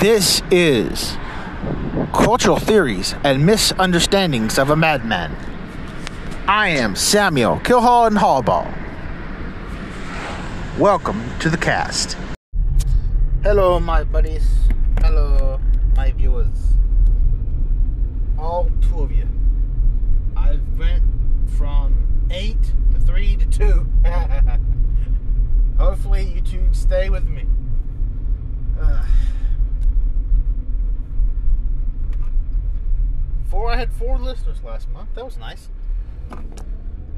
This is Cultural Theories and Misunderstandings of a Madman. I am Samuel Kilhall and Hallball. Welcome to the cast. Hello, my buddies. Hello, my viewers. All two of you. I went from eight to three to two. Hopefully, you two stay with me. Uh, four. I had four listeners last month. That was nice. Uh,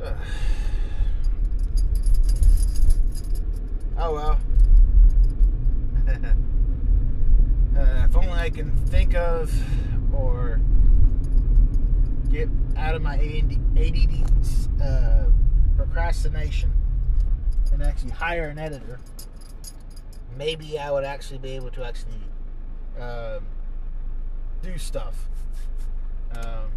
oh well. uh, if only I can think of or get out of my ADD uh, procrastination and actually hire an editor, maybe I would actually be able to actually uh, do stuff. Um,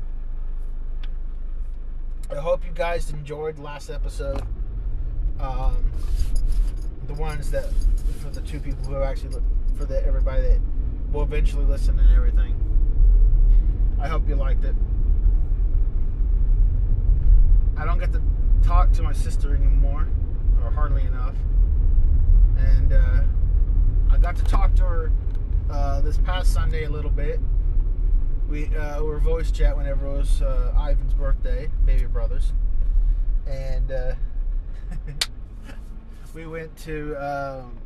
I hope you guys enjoyed last episode. Um, the ones that for the two people who actually for the everybody that will eventually listen and everything. I hope you liked it. I don't get to talk to my sister anymore, or hardly enough, and uh, I got to talk to her uh, this past Sunday a little bit. We uh, were voice chat whenever it was uh, Ivan's birthday, baby brothers, and uh, we went to um,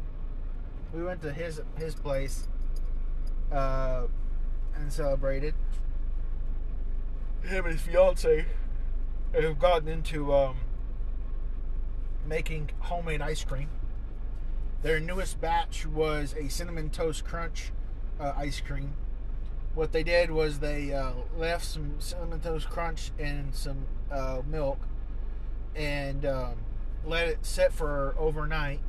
we went to his his place uh, and celebrated. Him and his fiance have gotten into um, making homemade ice cream. Their newest batch was a cinnamon toast crunch uh, ice cream. What they did was they uh, left some cinnamon toast crunch and some uh, milk and um, let it sit for overnight.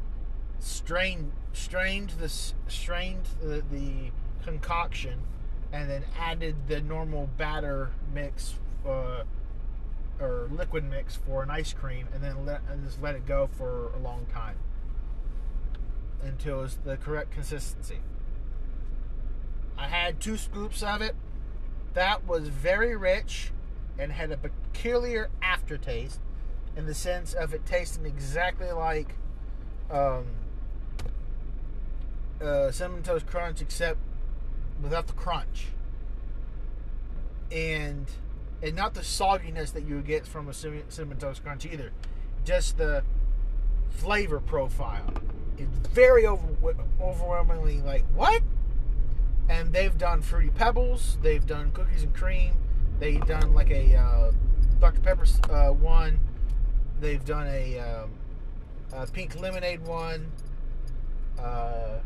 Strained, strained the strained the, the concoction, and then added the normal batter mix uh, or liquid mix for an ice cream, and then let and just let it go for a long time until it's the correct consistency. I had two scoops of it. That was very rich and had a peculiar aftertaste in the sense of it tasting exactly like um, uh, cinnamon toast crunch, except without the crunch, and and not the sogginess that you would get from a cinnamon toast crunch either. Just the flavor profile. It's very over, overwhelmingly like what? And they've done fruity pebbles. They've done cookies and cream. They've done like a uh, Dr Pepper uh, one. They've done a, um, a pink lemonade one. Uh,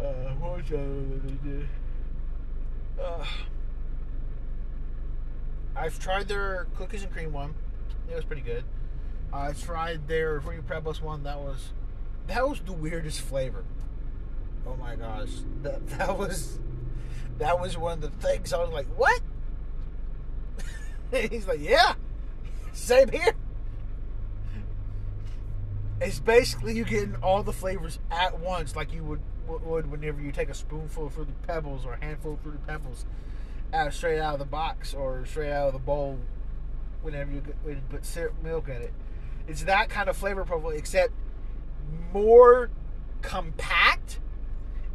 uh, what they did? Uh, I've tried their cookies and cream one. It was pretty good. I tried their Fruity Pebbles one. That was that was the weirdest flavor. Oh my gosh, that that was that was one of the things I was like, what? He's like, yeah, same here. It's basically you getting all the flavors at once, like you would would whenever you take a spoonful of fruity pebbles or a handful of fruity pebbles out straight out of the box or straight out of the bowl whenever you put syrup milk in it. It's that kind of flavor profile, except more compact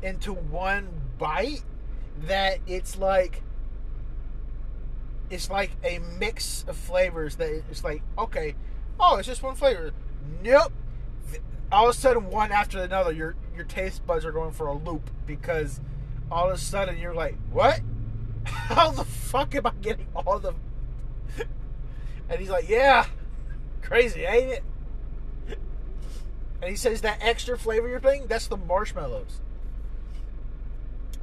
into one bite. That it's like it's like a mix of flavors. That it's like okay, oh, it's just one flavor. Nope. All of a sudden, one after another, your your taste buds are going for a loop because all of a sudden you're like, what? How the fuck am I getting all the? and he's like, yeah, crazy, ain't it? And he says that extra flavor you're putting, that's the marshmallows.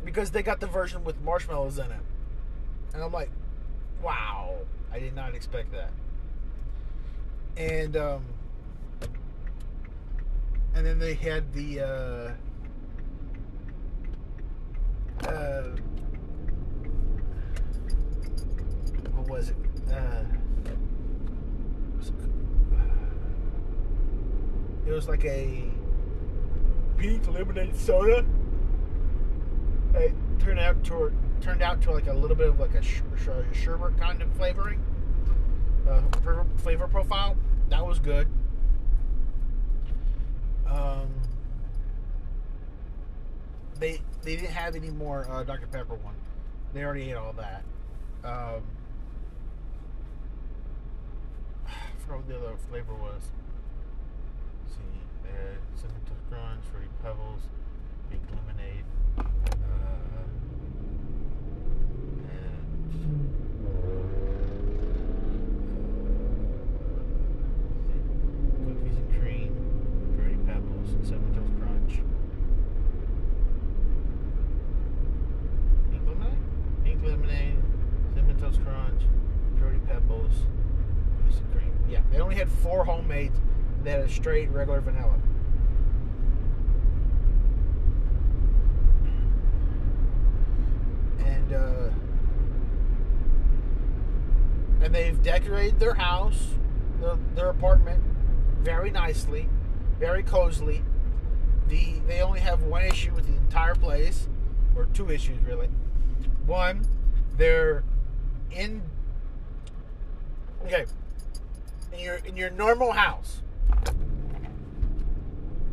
Because they got the version with marshmallows in it. And I'm like, wow, I did not expect that. And um and then they had the uh uh what was it? Uh it was like a pink lemonade soda it turned out to turned out to like a little bit of like a sh- sh- sherbet kind of flavoring, uh, flavor profile. That was good. Um, they they didn't have any more uh, Dr Pepper one. They already ate all that. Um, I forgot what the other flavor was. Let's see, had cinnamon crunch, fruity pebbles, big lemonade, uh, and uh, cookies and cream, fruity pebbles, and cinnamon toast crunch. Pink lemonade, pink lemonade, cinnamon toast crunch, fruity pebbles, cookies and cream. Yeah, they only had four homemades. A straight regular vanilla. and uh, and they've decorated their house, their, their apartment, very nicely, very cozily. The they only have one issue with the entire place, or two issues really. One, they're in. Okay, in your in your normal house,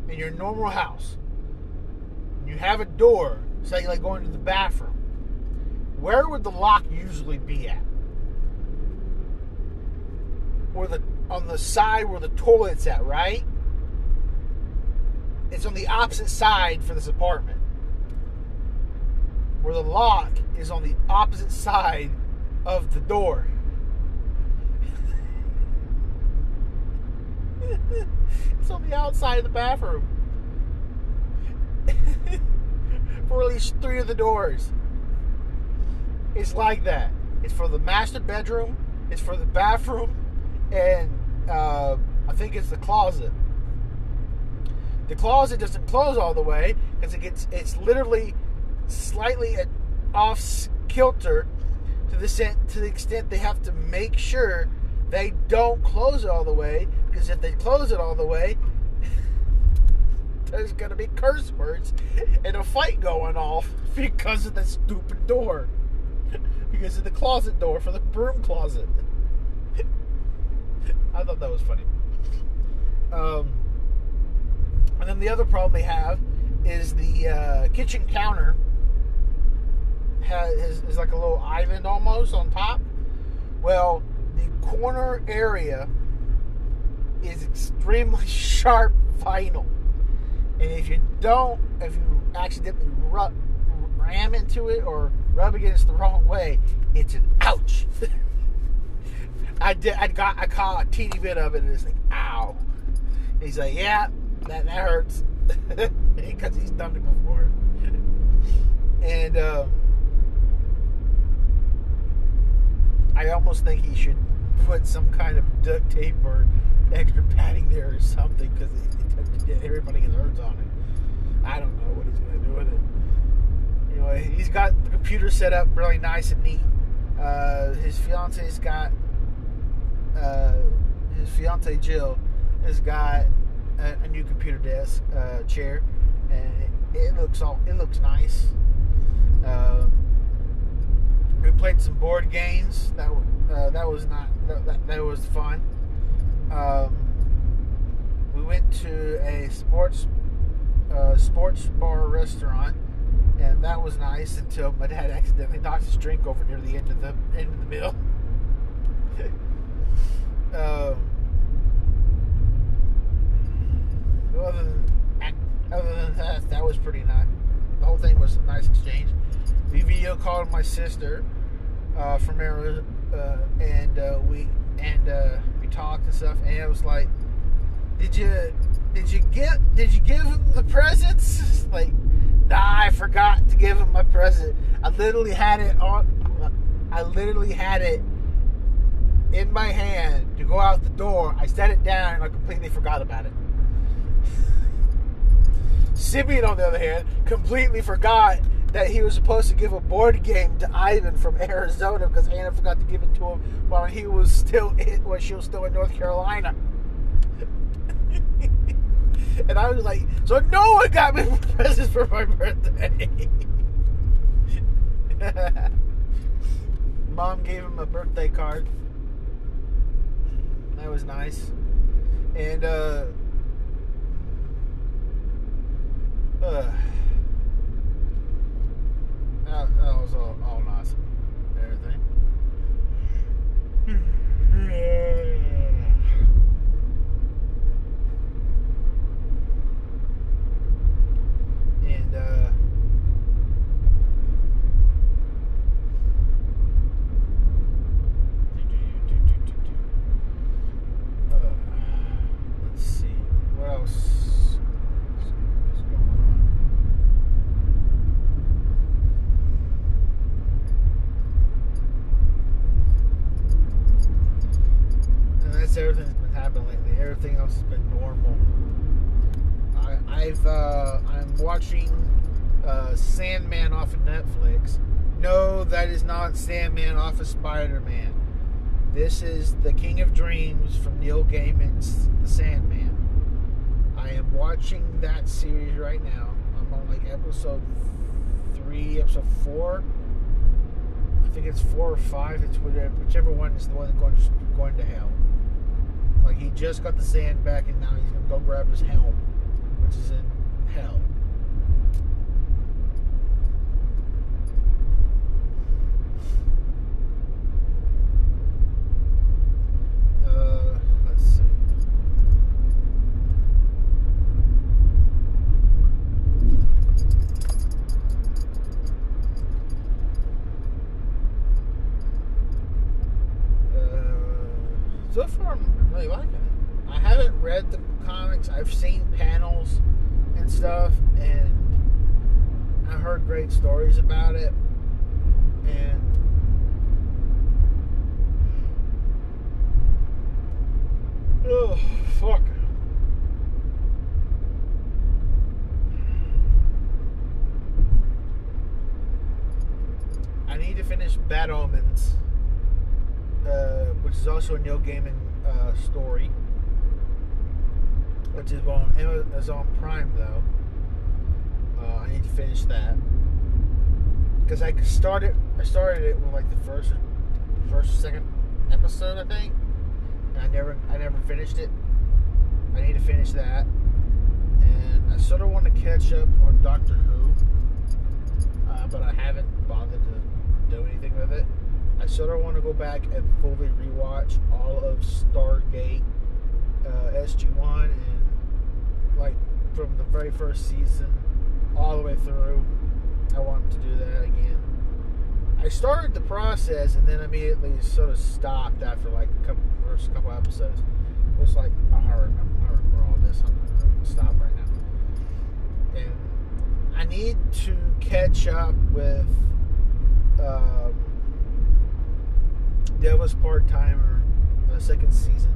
in your normal house, you have a door, say like going to the bathroom where would the lock usually be at? Where the on the side where the toilet's at, right? It's on the opposite side for this apartment. Where the lock is on the opposite side of the door. it's on the outside of the bathroom. for at least three of the doors. It's like that. It's for the master bedroom. It's for the bathroom, and uh, I think it's the closet. The closet doesn't close all the way because it gets it's literally slightly off kilter to the extent, to the extent they have to make sure they don't close it all the way because if they close it all the way, there's gonna be curse words and a fight going off because of the stupid door because of the closet door for the broom closet. I thought that was funny. Um, and then the other problem they have is the uh, kitchen counter has is, is like a little island almost on top. Well, the corner area is extremely sharp vinyl, and if you don't, if you accidentally rub, ram into it or rub against the wrong way, it's an ouch. I did. I got. I caught a teeny bit of it, and it's like, ow. And he's like, yeah, that that hurts, because he's done it before. and um, I almost think he should put some kind of duct tape or extra padding there or something, because everybody gets hurt on it. I don't know what he's going to do with it Anyway, he's got the computer set up really nice and neat. Uh, his fiance's got uh, his fiance Jill has got a, a new computer desk uh, chair, and it, it, looks all it looks nice. Um, we played some board games. That uh, that was not that, that, that was fun. Um, we went to a sports uh, sports bar restaurant and that was nice until my dad accidentally knocked his drink over near the end of the end of the meal. um, other than other than that, that was pretty nice. The whole thing was a nice exchange. We video called my sister uh, from Arizona, uh, and uh, we and uh, we talked and stuff. And it was like, did you did you get did you give him the presents? like Nah, I forgot to give him my present. I literally had it on. I literally had it in my hand to go out the door. I set it down and I completely forgot about it. Simeon, on the other hand, completely forgot that he was supposed to give a board game to Ivan from Arizona because Anna forgot to give it to him while he was still in, when she was still in North Carolina. And I was like, so no one got me presents for my birthday. Mom gave him a birthday card. That was nice. And uh, uh that, that was all, all awesome. Everything. and uh uh, let's see what else is going on. And that's everything that's been happening lately. Everything else has been normal. I, I've uh, I'm watching uh, Sandman off of Netflix. No, that is not Sandman off of Spider Man. This is the King of Dreams from Neil Gaiman's The Sandman. I am watching that series right now. I'm on like episode three, episode four. I think it's four or five. It's whichever, one is the one that's going going to hell. Like he just got the sand back, and now he's gonna go grab his helm, which is in hell. Uh, let's see. Uh, so far, I'm really liking it. I haven't read the comics. I've seen panels and stuff, and I heard great stories about it. And oh fuck. I need to finish Bad Omens uh, which is also a Neil Gaiman uh, story, which is on Amazon Prime though. Uh, I need to finish that because I started I started it with like the first first second episode I think, I never I never finished it. I need to finish that, and I sort of want to catch up on Doctor Who, uh, but I haven't bothered to do anything with it. I sort of want to go back and fully rewatch all of Stargate uh, SG1 and like from the very first season all the way through. I want to do that again. I started the process and then immediately sort of stopped after like a couple first couple episodes. It was like I remember, I remember all this. I'm gonna stop right now. And I need to catch up with. Um, Devil's Part Timer, uh, second season.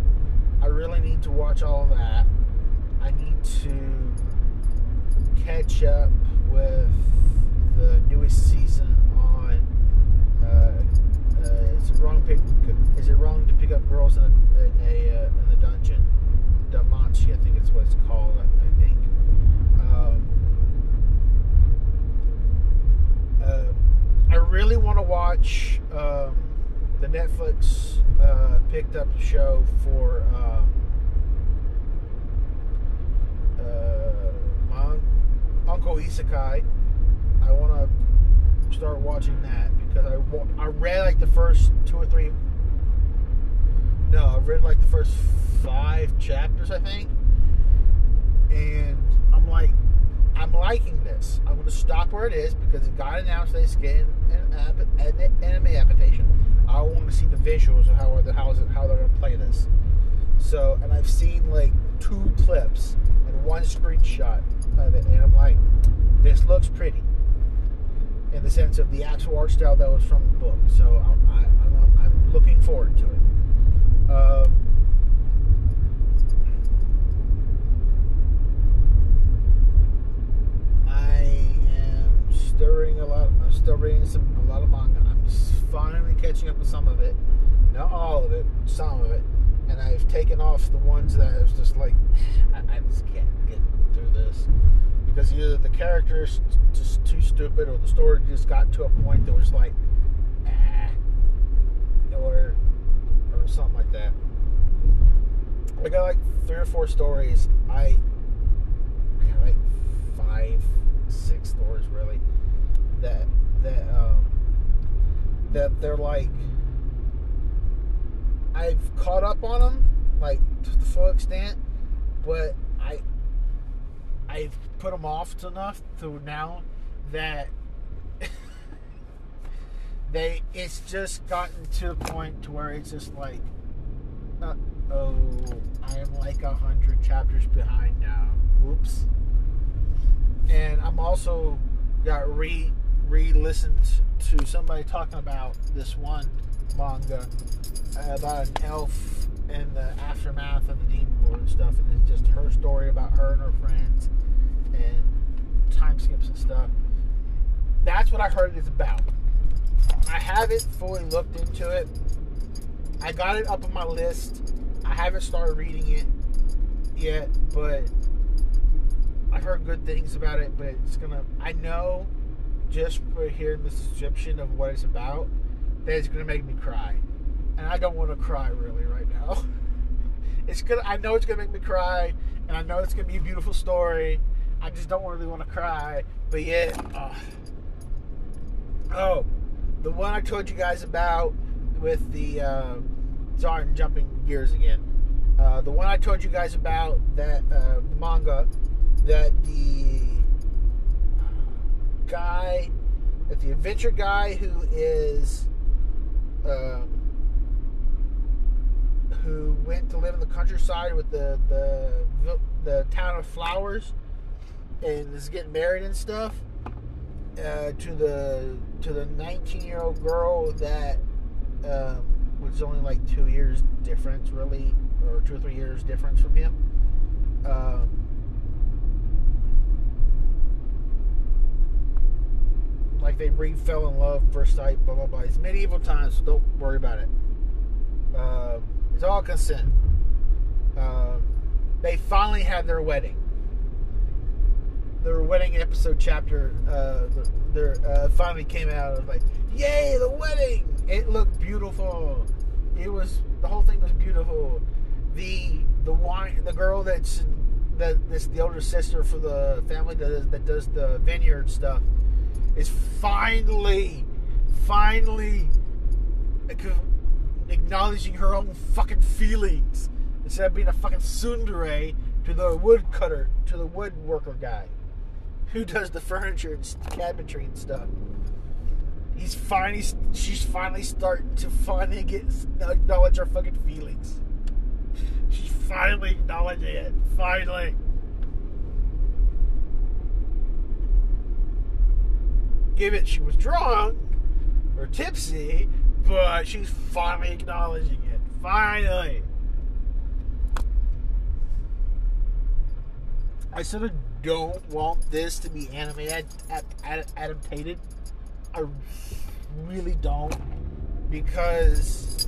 I really need to watch all that. I need to catch up with the newest season on. Is it wrong? Pick, is it wrong to pick up girls in a, in a uh, in the dungeon? DanMachi, I think it's what it's called. I think. Um, uh, I really want to watch. Um, the Netflix uh, picked up show for um, uh, my Uncle Isekai. I want to start watching that because I, I read like the first two or three. No, I read like the first five chapters, I think, and I'm like, I'm liking this. I'm to stop where it is because it got announced it's getting an, app- an anime adaptation. I want to see the visuals of how the how, how they're going to play this. So, and I've seen like two clips and one screenshot of it, and I'm like, this looks pretty. In the sense of the actual art style that was from the book. So I'm, I, I'm, I'm looking forward to it. Um, I am stirring a lot. I'm still reading some a lot of manga. I'm finally catching up with some of it, not all of it, some of it, and I've taken off the ones that I was just like, I, I just can't get through this because either the characters just too stupid, or the story just got to a point that was like, ah, or or something like that. I got like three or four stories. I, I got like five, six stories really that that um that they're like I've caught up on them like to the full extent, but I I've put them off enough to now that they it's just gotten to the point to where it's just like uh, oh I am like a hundred chapters behind now. Whoops. And I'm also got re re listened to somebody talking about this one manga about an elf and the aftermath of the demon lord and stuff, and it's just her story about her and her friends and time skips and stuff. That's what I heard it's about. I haven't fully looked into it. I got it up on my list. I haven't started reading it yet, but I've heard good things about it. But it's gonna. I know just for hearing the description of what it's about that it's gonna make me cry, and I don't want to cry really right now. It's gonna. I know it's gonna make me cry, and I know it's gonna be a beautiful story. I just don't really want to cry, but yeah. Uh, oh, the one I told you guys about with the. Uh, sorry, jumping gears again. Uh, the one I told you guys about that uh, manga that the guy, that the adventure guy who is, um, who went to live in the countryside with the the the town of flowers, and is getting married and stuff. Uh, to the to the 19 year old girl that um, was only like two years difference, really, or two or three years difference from him. Um, like they re fell in love first sight, blah blah blah. It's medieval times, so don't worry about it. Uh, it's all consent. Uh, they finally had their wedding. Their wedding episode chapter, uh, their uh, finally came out. Was like, yay, the wedding! It looked beautiful. It was the whole thing was beautiful. The the wine, the girl that's that this the older sister for the family that that does the vineyard stuff is finally, finally acknowledging her own fucking feelings instead of being a fucking tsundere to the woodcutter, to the woodworker guy who does the furniture and cabinetry and stuff. He's finally, she's finally starting to finally get acknowledge her fucking feelings. She's finally acknowledging it. Finally. Give it she was drunk or tipsy, but she's finally acknowledging it. Finally. I sort of don't want this to be animated, ad- ad- ad- adapted. I really don't because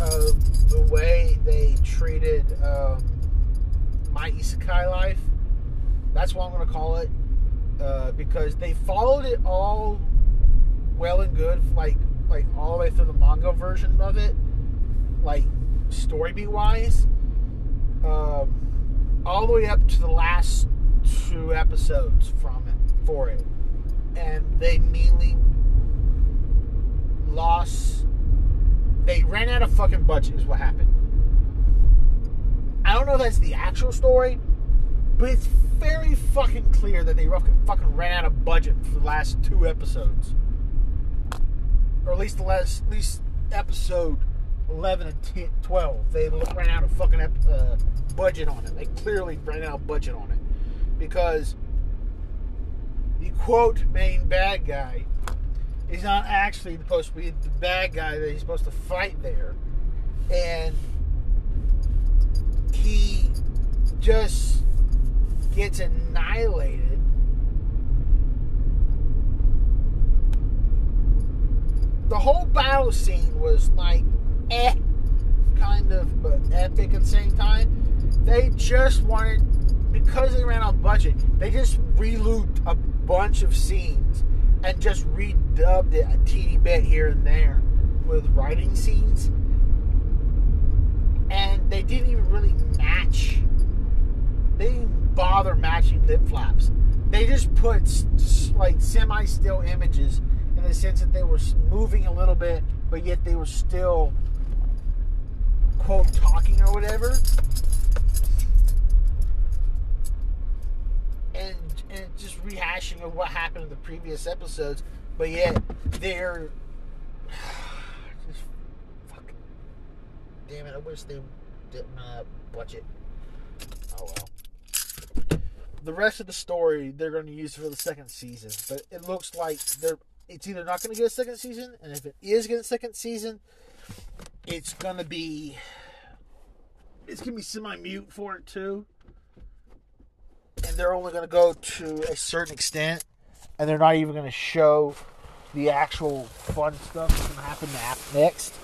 of the way they treated um, my isekai life. That's what I'm going to call it. Uh, because they followed it all well and good, like like all the way through the manga version of it, like story beat wise, um, all the way up to the last two episodes from it for it, and they mainly lost. They ran out of fucking budget. Is what happened. I don't know if that's the actual story, but it's very fucking clear that they fucking ran out of budget for the last two episodes, or at least the last, at least episode eleven and 10, twelve. They ran out of fucking uh, budget on it. They clearly ran out of budget on it because the quote main bad guy is not actually supposed to be the bad guy that he's supposed to fight there, and he just gets annihilated. The whole battle scene was like, eh, kind of, but epic at the same time. They just wanted, because they ran out budget, they just relooped a bunch of scenes and just redubbed it a teeny bit here and there with writing scenes. And they didn't even really match. They bother matching lip flaps. They just put like semi still images in the sense that they were moving a little bit, but yet they were still quote talking or whatever. And and just rehashing of what happened in the previous episodes, but yet they're just damn it. I wish they didn't uh, watch it. Oh well. The rest of the story they're going to use for the second season, but it looks like they're it's either not going to get a second season, and if it is getting a second season, it's going to be it's going to be semi mute for it too and they're only going to go to a certain extent, and they're not even going to show the actual fun stuff that's going to happen next.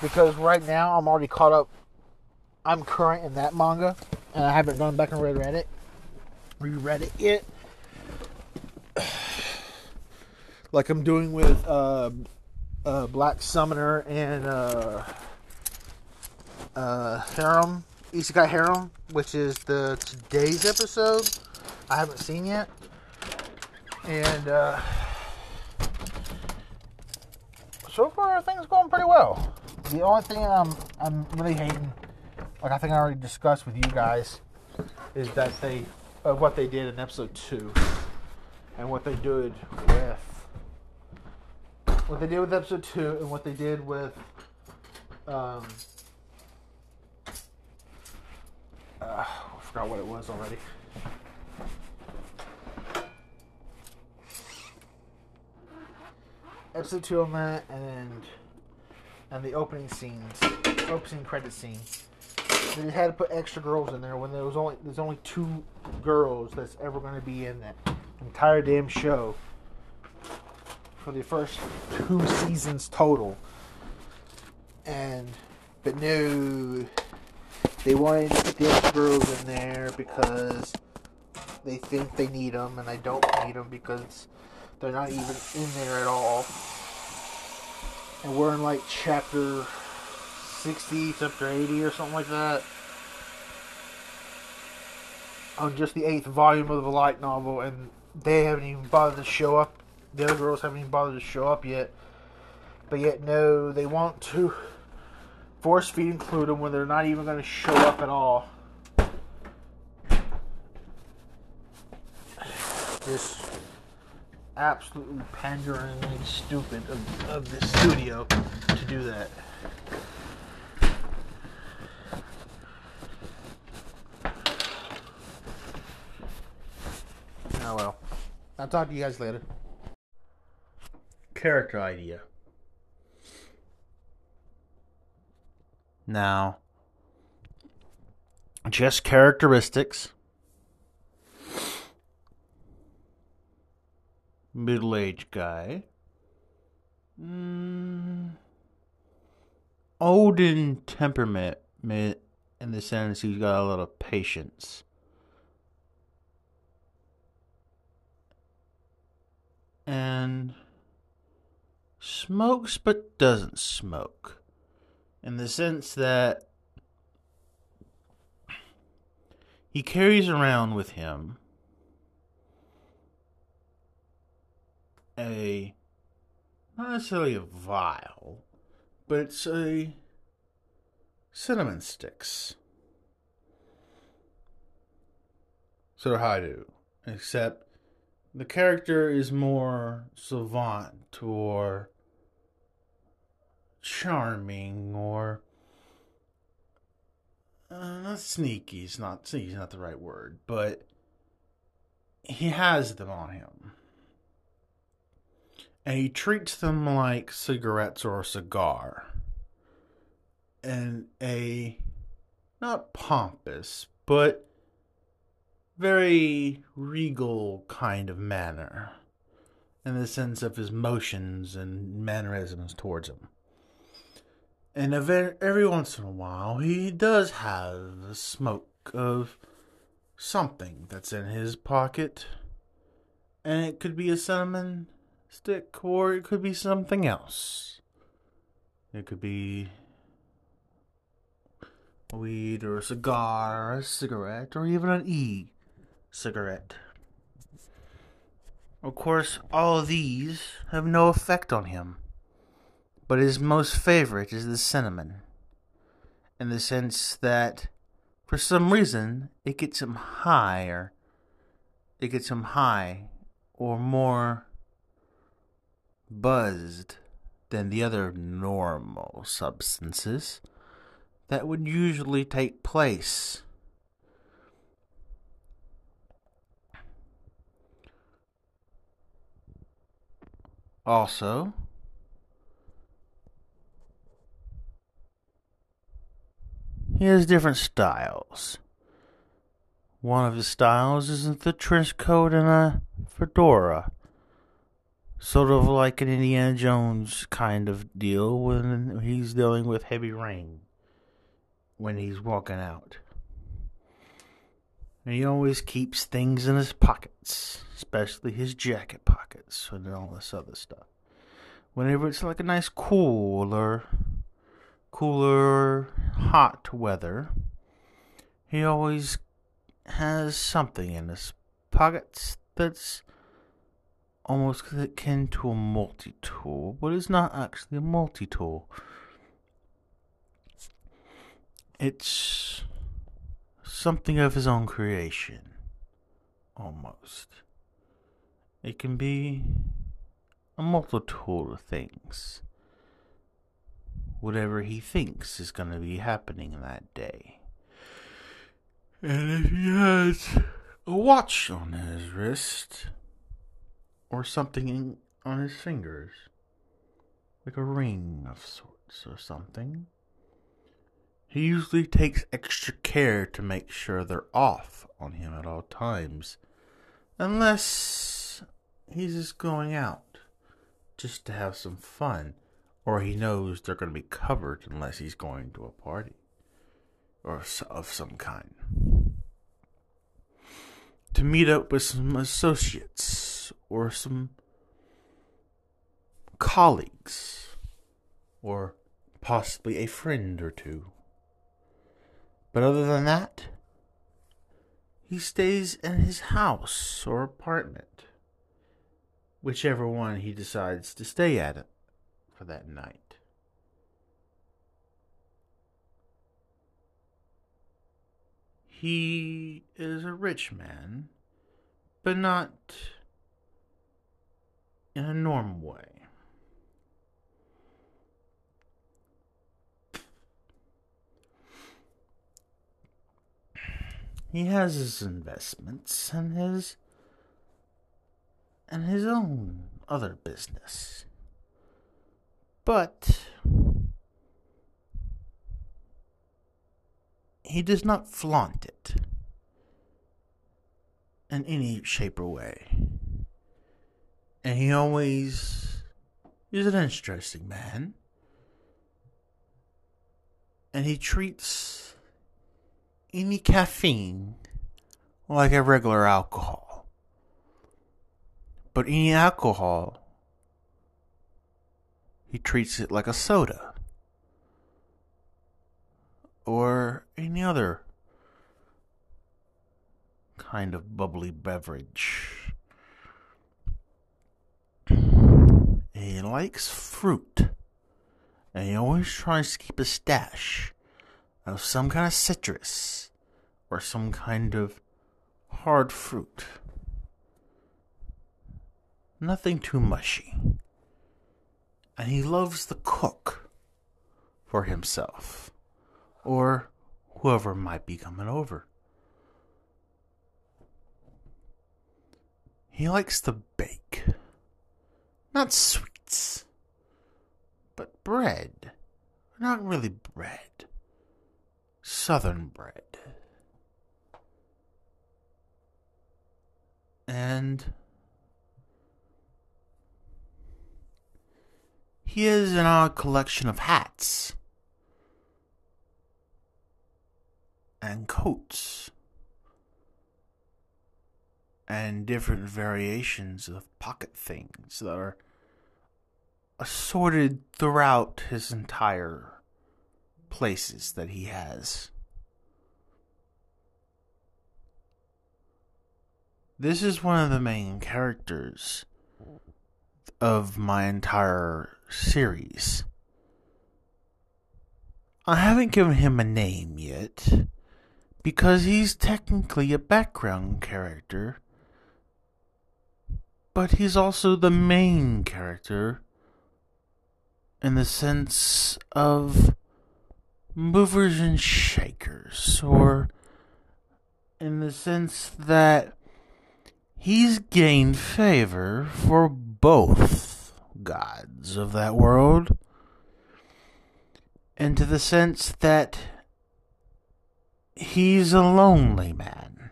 Because right now I'm already caught up. I'm current in that manga, and I haven't gone back and read it, reread it yet. like I'm doing with uh, uh, Black Summoner and uh, uh, Harem, Isekai Harem, which is the today's episode. I haven't seen yet, and uh, so far things going pretty well. The only thing I'm I'm really hating, like I think I already discussed with you guys, is that they uh, what they did in episode two, and what they did with what they did with episode two, and what they did with um. Uh, I forgot what it was already. episode two on that, and and the opening scenes, opening credit scene. They had to put extra girls in there when there was only there's only two girls that's ever going to be in that entire damn show for the first two seasons total. And but no, they wanted to put the girls in there because they think they need them, and I don't need them because they're not even in there at all. And we're in like chapter 60, chapter 80 or something like that. On just the eighth volume of the light novel, and they haven't even bothered to show up. The other girls haven't even bothered to show up yet. But yet, no, they want to force feed include them when they're not even going to show up at all. This absolutely pandering and stupid of, of the studio to do that. Oh well. I'll talk to you guys later. Character idea. Now, just characteristics middle aged guy. Mm, old in temperament, in the sense he's got a lot of patience. And smokes but doesn't smoke. In the sense that he carries around with him a not necessarily a vial, but it's a cinnamon sticks. Of how I do, except the character is more savant or charming or uh, not sneaky. It's not sneaky. Is not the right word, but he has them on him and he treats them like cigarettes or a cigar and a not pompous but very regal kind of manner in the sense of his motions and mannerisms towards him. And every once in a while, he does have a smoke of something that's in his pocket And it could be a cinnamon stick or it could be something else. It could be a weed or a cigar or a cigarette or even an e cigarette. Of course, all of these have no effect on him, but his most favorite is the cinnamon, in the sense that for some reason it gets him higher. It gets him high or more buzzed than the other normal substances that would usually take place. Also, he has different styles. One of his styles isn't the trench coat and a fedora. Sort of like an Indiana Jones kind of deal when he's dealing with heavy rain when he's walking out. And he always keeps things in his pockets, especially his jacket pockets and all this other stuff. Whenever it's like a nice cooler, cooler, hot weather, he always has something in his pockets that's almost akin to a multi tool, but it's not actually a multi tool. It's something of his own creation, almost. It can be a multitude of things. Whatever he thinks is going to be happening that day. And if he has a watch on his wrist, or something on his fingers, like a ring of sorts or something, he usually takes extra care to make sure they're off on him at all times. Unless he's just going out just to have some fun, or he knows they're going to be covered unless he's going to a party or of some kind. To meet up with some associates or some colleagues or possibly a friend or two. But other than that, he stays in his house or apartment, whichever one he decides to stay at for that night. He is a rich man, but not in a normal way. He has his investments and his and his own other business. But he does not flaunt it in any shape or way. And he always is an interesting man. And he treats any caffeine like a regular alcohol. But any alcohol, he treats it like a soda or any other kind of bubbly beverage. He likes fruit, and he always tries to keep a stash of some kind of citrus or some kind of hard fruit. Nothing too mushy. And he loves the cook for himself or whoever might be coming over. He likes to bake. Not sweets, but bread. Not really bread southern bread. And he has an odd collection of hats and coats and different variations of pocket things that are assorted throughout his entire places that he has. This is one of the main characters of my entire series. I haven't given him a name yet because he's technically a background character, but he's also the main character in the sense of movers and shakers, or in the sense that he's gained favor for both gods of that world, and to the sense that he's a lonely man.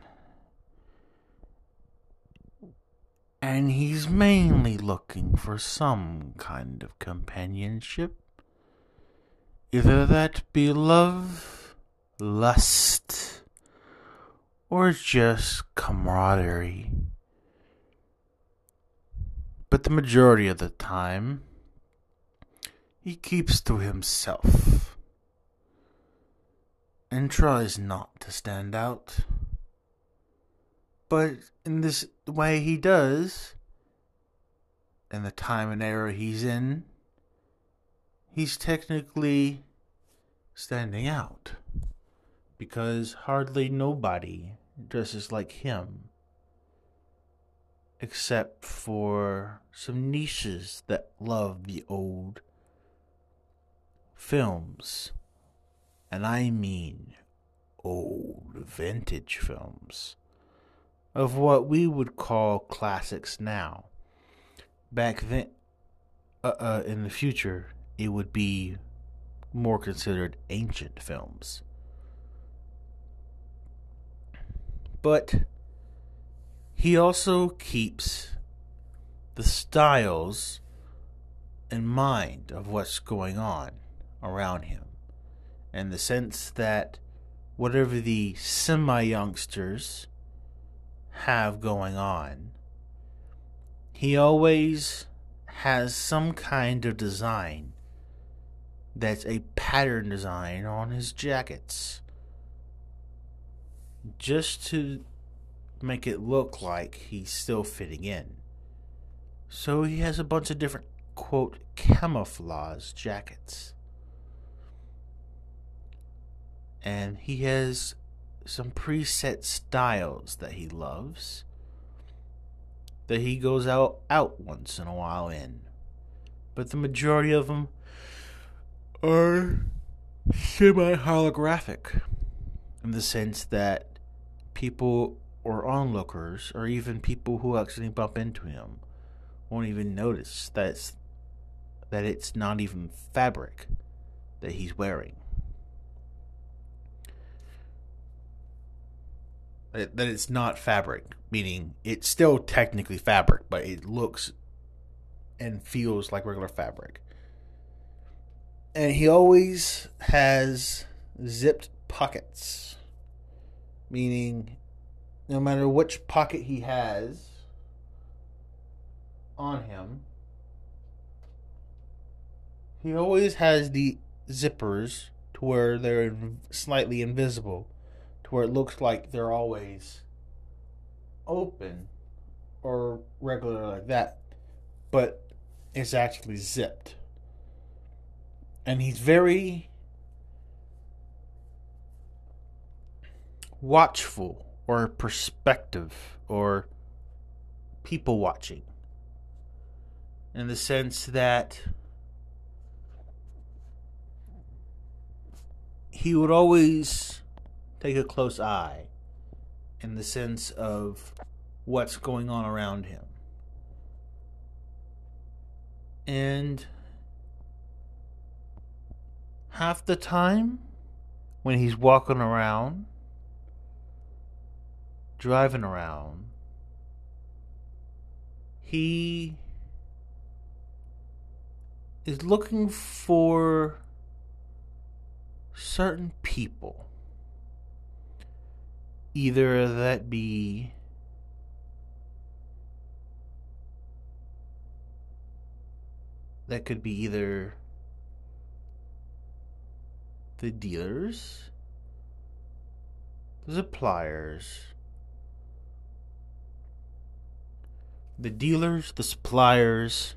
And he's mainly looking for some kind of companionship. Either that be love, lust, or just camaraderie. But the majority of the time, he keeps to himself and tries not to stand out. But in this way he does, in the time and era he's in, he's technically standing out. Because hardly nobody dresses like him. Except for some niches that love the old films and I mean old vintage films of what we would call classics now. Back then, uh, uh, in the future, it would be more considered ancient films. But he also keeps the styles in mind of what's going on around him. In the sense that whatever the semi youngsters have going on, he always has some kind of design that's a pattern design on his jackets. Just to make it look like he's still fitting in. So he has a bunch of different quote camouflage jackets and he has some preset styles that he loves that he goes out out once in a while in but the majority of them are semi holographic in the sense that people or onlookers or even people who actually bump into him won't even notice that it's, that it's not even fabric that he's wearing that it's not fabric, meaning it's still technically fabric, but it looks and feels like regular fabric. And he always has zipped pockets, meaning no matter which pocket he has on him, he always has the zippers to where they're slightly invisible to where it looks like they're always open or regular like that, but it's actually zipped. And he's very watchful or perspective or people watching in the sense that he would always take a close eye in the sense of what's going on around him. And half the time when he's walking around, driving around, he is looking for certain people. Either that be that could be either the dealers, the suppliers, the dealers, the suppliers,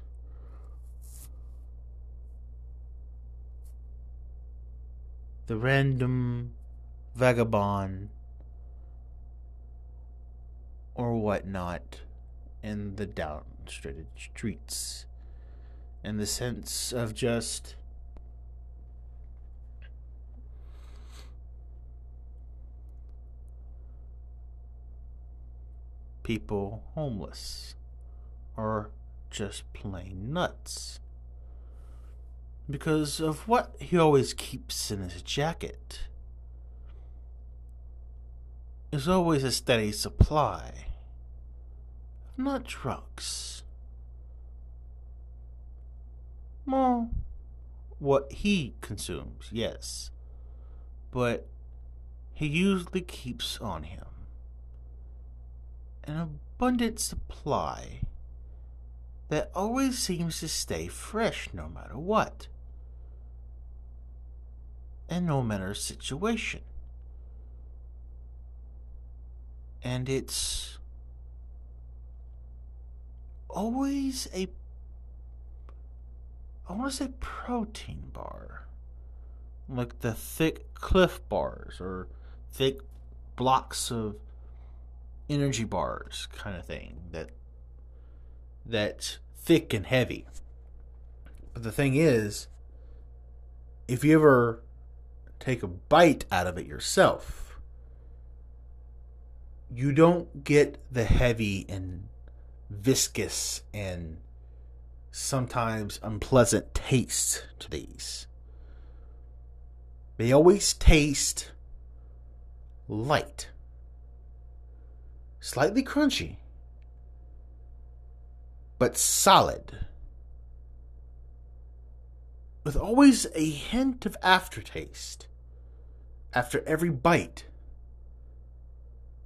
the random vagabond or whatnot in the downstreeted streets. And the sense of just people homeless or just plain nuts. Because of what he always keeps in his jacket is always a steady supply not drugs. Well what he consumes yes but he usually keeps on him. An abundant supply that always seems to stay fresh no matter what and no matter situation. And it's always a I want to say protein bar. Like the thick Clif bars or thick blocks of energy bars kind of thing that that's thick and heavy. But the thing is, if you ever take a bite out of it yourself, you don't get the heavy and viscous and sometimes unpleasant taste to these. They always taste light slightly crunchy, but solid. With always a hint of aftertaste after every bite,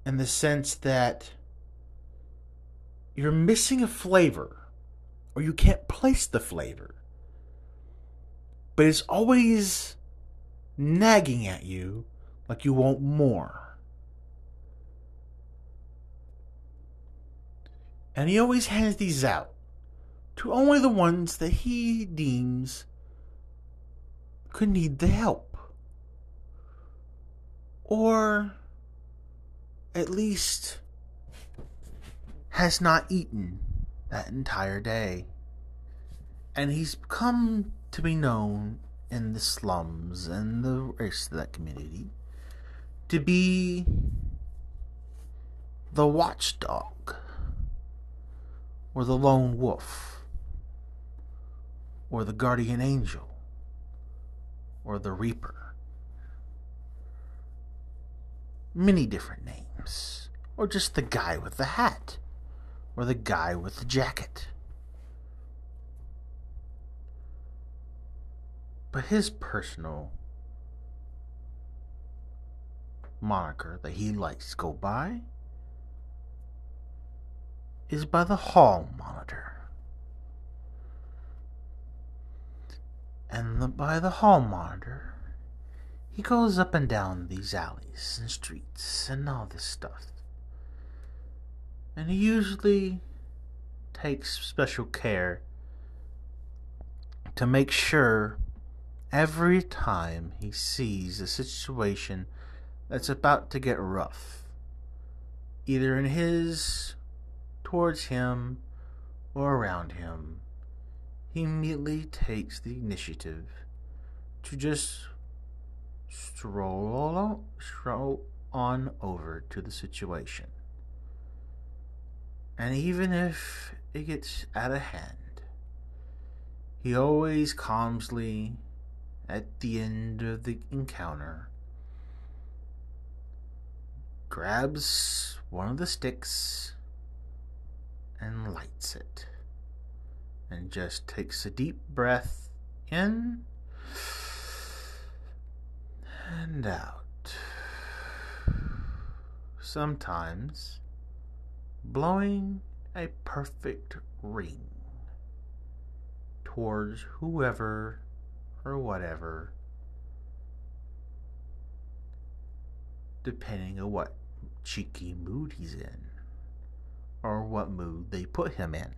in the sense that you're missing a flavor or you can't place the flavor, but it's always nagging at you like you want more. And he always hands these out to only the ones that he deems could need the help. Or at least has not eaten that entire day. And he's come to be known in the slums and the rest of that community to be the watchdog or the lone wolf, or the guardian angel, or the reaper. Many different names, or just the guy with the hat, or the guy with the jacket. But his personal moniker that he likes to go by is by the hall monitor. And the, by the hall monitor, he goes up and down these alleys and streets and all this stuff. And he usually takes special care to make sure every time he sees a situation that's about to get rough, either in his towards him or around him, he immediately takes the initiative to just stroll on, stroll on over to the situation. And even if it gets out of hand, he always calmly, at the end of the encounter, grabs one of the sticks and lights it. And just takes a deep breath in and out. Sometimes blowing a perfect ring towards whoever or whatever, depending on what cheeky mood he's in or what mood they put him in.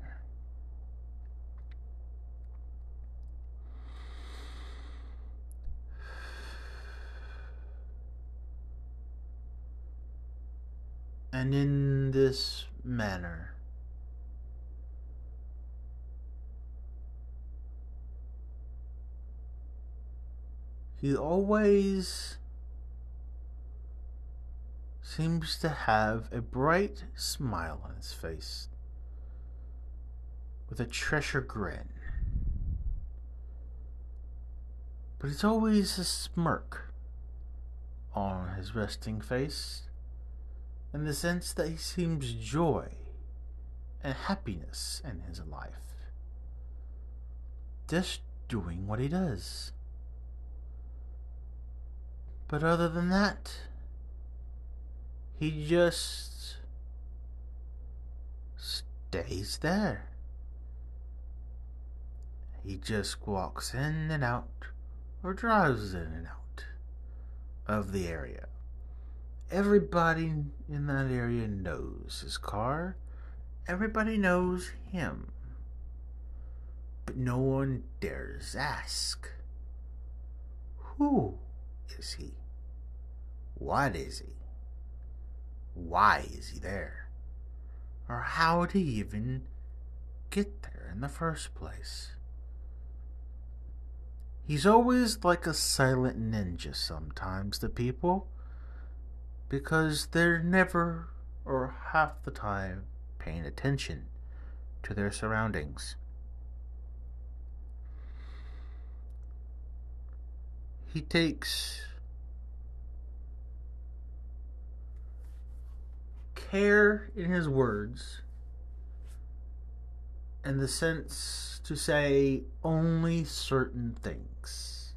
And in this manner, he always seems to have a bright smile on his face with a Cheshire grin. But it's always a smirk on his resting face in the sense that he seems joy and happiness in his life. Just doing what he does. But other than that, he just stays there. He just walks in and out, or drives in and out of the area. Everybody in that area knows his car. Everybody knows him. But no one dares ask. Who is he? What is he? Why is he there? Or how did he even get there in the first place? He's always like a silent ninja sometimes to people because they're never or half the time paying attention to their surroundings. He takes care in his words and the sense to say only certain things.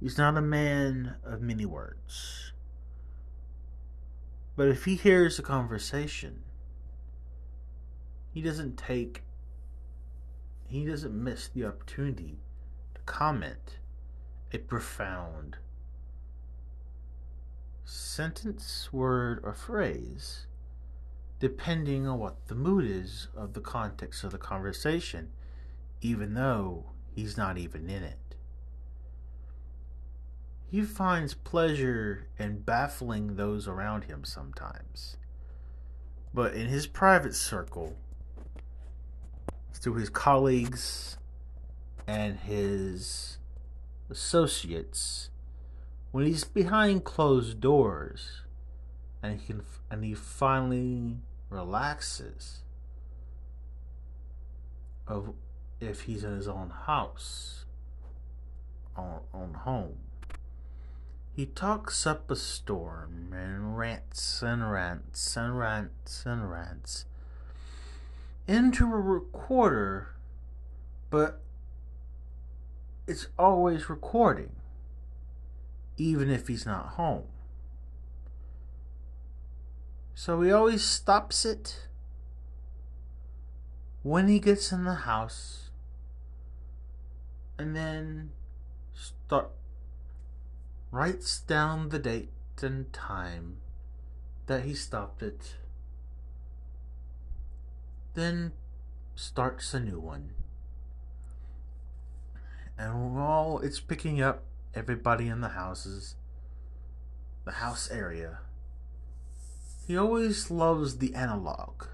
He's not a man of many words. But if he hears a conversation, he doesn't take, he doesn't miss the opportunity to comment a profound sentence, word, or phrase, depending on what the mood is of the context of the conversation, even though he's not even in it. He finds pleasure in baffling those around him sometimes. But in his private circle, through his colleagues and his associates, when he's behind closed doors and he can and he finally relaxes of if he's in his own house on, on home. He talks up a storm and rants and rants and rants and rants into a recorder but it's always recording even if he's not home. So he always stops it when he gets in the house and then start writes down the date and time that he stopped it then starts a new one and while it's picking up everybody in the houses, the house area. He always loves the analog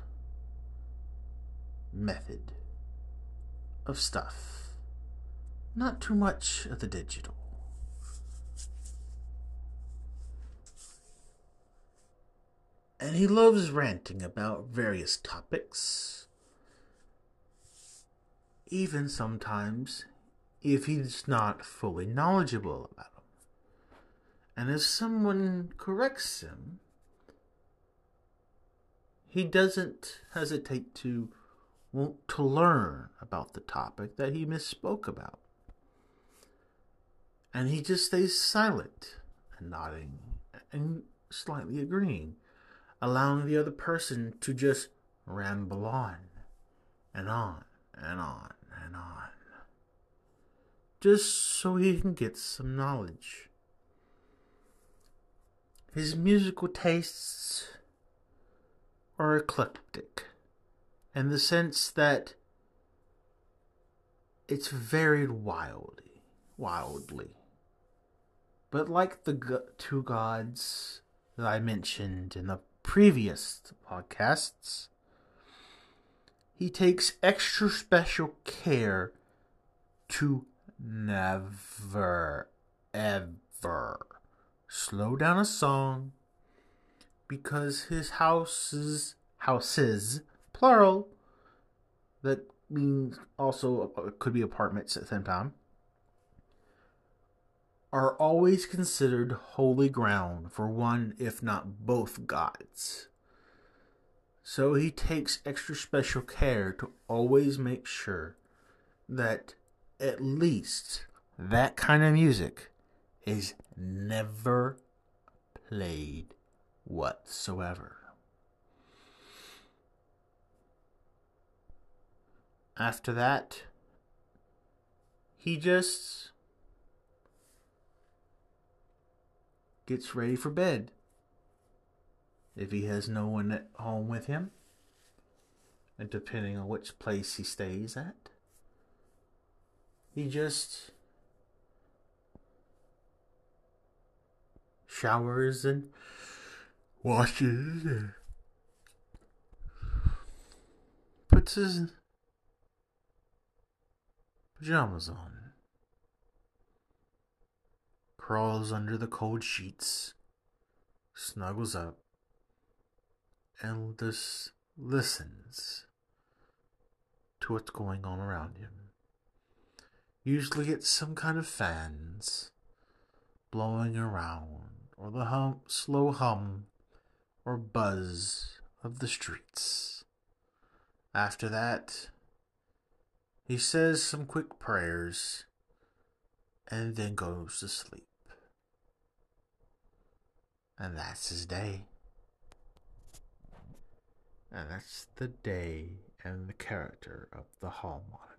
method of stuff, not too much of the digital. And he loves ranting about various topics, even sometimes if he's not fully knowledgeable about them. And if someone corrects him, he doesn't hesitate to want to learn about the topic that he misspoke about. And he just stays silent and nodding and slightly agreeing, allowing the other person to just ramble on and on and on and on just so he can get some knowledge. His musical tastes are eclectic in the sense that it's varied wildly, wildly. But like the two gods that I mentioned in the previous podcasts, he takes extra special care to never, ever slow down a song because his houses, houses, plural, that means also could be apartments at the same time, are always considered holy ground for one, if not both gods. So he takes extra special care to always make sure that at least that kind of music is never played whatsoever. After that, he just gets ready for bed. If he has no one at home with him, and depending on which place he stays at, he just showers and washes and puts his pajamas on, crawls under the cold sheets, snuggles up, and just listens to what's going on around him. Usually it's some kind of fans blowing around, or the hum, slow hum or buzz of the streets. After that, he says some quick prayers and then goes to sleep. And that's his day. And that's the day and the character of the Hall Monitor.